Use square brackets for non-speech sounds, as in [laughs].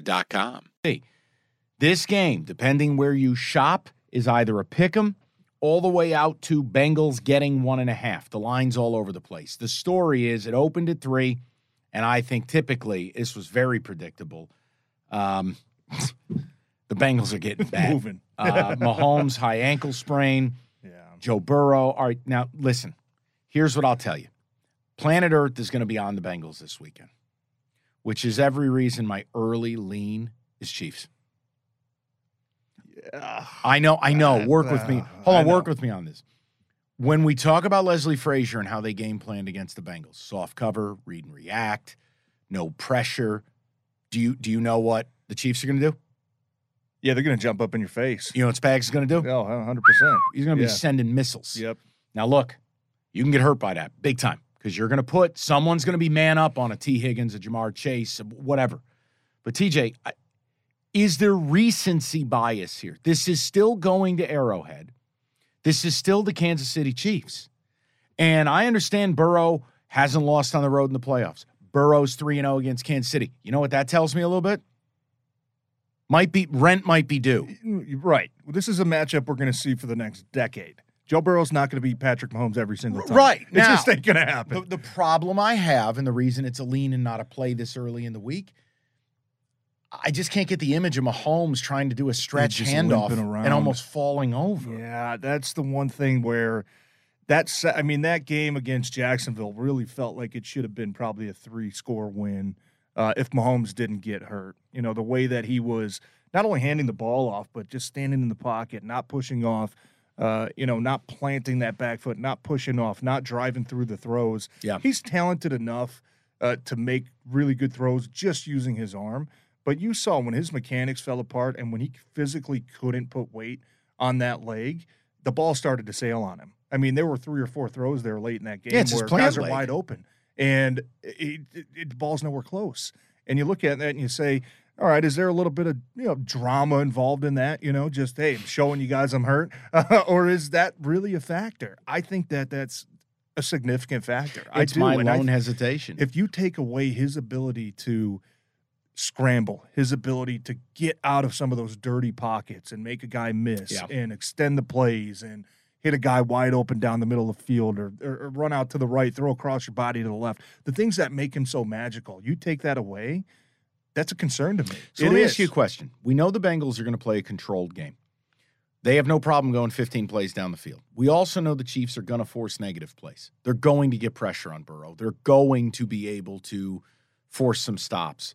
Serta.com. Hey, this game, depending where you shop, is either a pick 'em all the way out to Bengals getting one and a half. The line's all over the place. The story is it opened at three. And I think typically this was very predictable. Um, [laughs] the Bengals are getting [laughs] bad. Moving. uh, Mahomes high ankle sprain. Yeah. Joe Burrow. All right, now listen. Here's what I'll tell you. Planet Earth is going to be on the Bengals this weekend, which is every reason my early lean is Chiefs. Yeah. I know, I know. Work with me. Uh, Hold on, work with me on this. When we talk about Leslie Frazier and how they game planned against the Bengals, soft cover, read and react, no pressure. Do you do you know what the Chiefs are going to do? Yeah, they're going to jump up in your face. You know what Spags is going to do? Oh, 100%. He's going to be Yeah. sending missiles. Yep. Now look, you can get hurt by that big time because you're going to put someone's going to be man up on a Tee Higgins, a Ja'Marr Chase, whatever. But TJ, is there recency bias here? This is still going to Arrowhead. This is still the Kansas City Chiefs. And I understand Burrow hasn't lost on the road in the playoffs. Burrow's 3 0 against Kansas City. You know what that tells me a little bit? Might be rent might be due. Right. Well, this is a matchup we're going to see for the next decade. Joe Burrow's not going to beat Patrick Mahomes every single time. Right. It Now- just ain't going to happen. The, the problem I have, and the reason it's a lean and not a play this early in the week, I just can't get the image of Mahomes trying to do a stretch handoff and almost falling over. Yeah, that's the one thing where that's I mean that game against Jacksonville really felt like it should have been probably a three score win uh, if Mahomes didn't get hurt. You know the way that he was not only handing the ball off but just standing in the pocket, not pushing off. Uh, you know, not planting that back foot, not pushing off, not driving through the throws. Yeah. he's talented enough uh, to make really good throws just using his arm. But you saw when his mechanics fell apart and when he physically couldn't put weight on that leg, the ball started to sail on him. I mean, there were three or four throws there late in that game Yeah, where guys are leg. wide open, and it, it, it, the ball's nowhere close. And you look at that and you say, "All right, is there a little bit of you know drama involved in that? You know, just hey, I'm showing you guys I'm hurt, [laughs] or is that really a factor? I think that that's a significant factor. I It's do. my and I lone hesitation. if you take away his ability to scramble, his ability to get out of some of those dirty pockets and make a guy miss Yeah. and extend the plays and hit a guy wide open down the middle of the field or, or run out to the right, throw across your body to the left, the things that make him so magical, you take that away, that's a concern to me. so It let me is. ask you a question. We know the Bengals are going to play a controlled game. They have no problem going 15 plays down the field. We also know the Chiefs are going to force negative plays. They're going to get pressure on Burrow. They're going to be able to force some stops.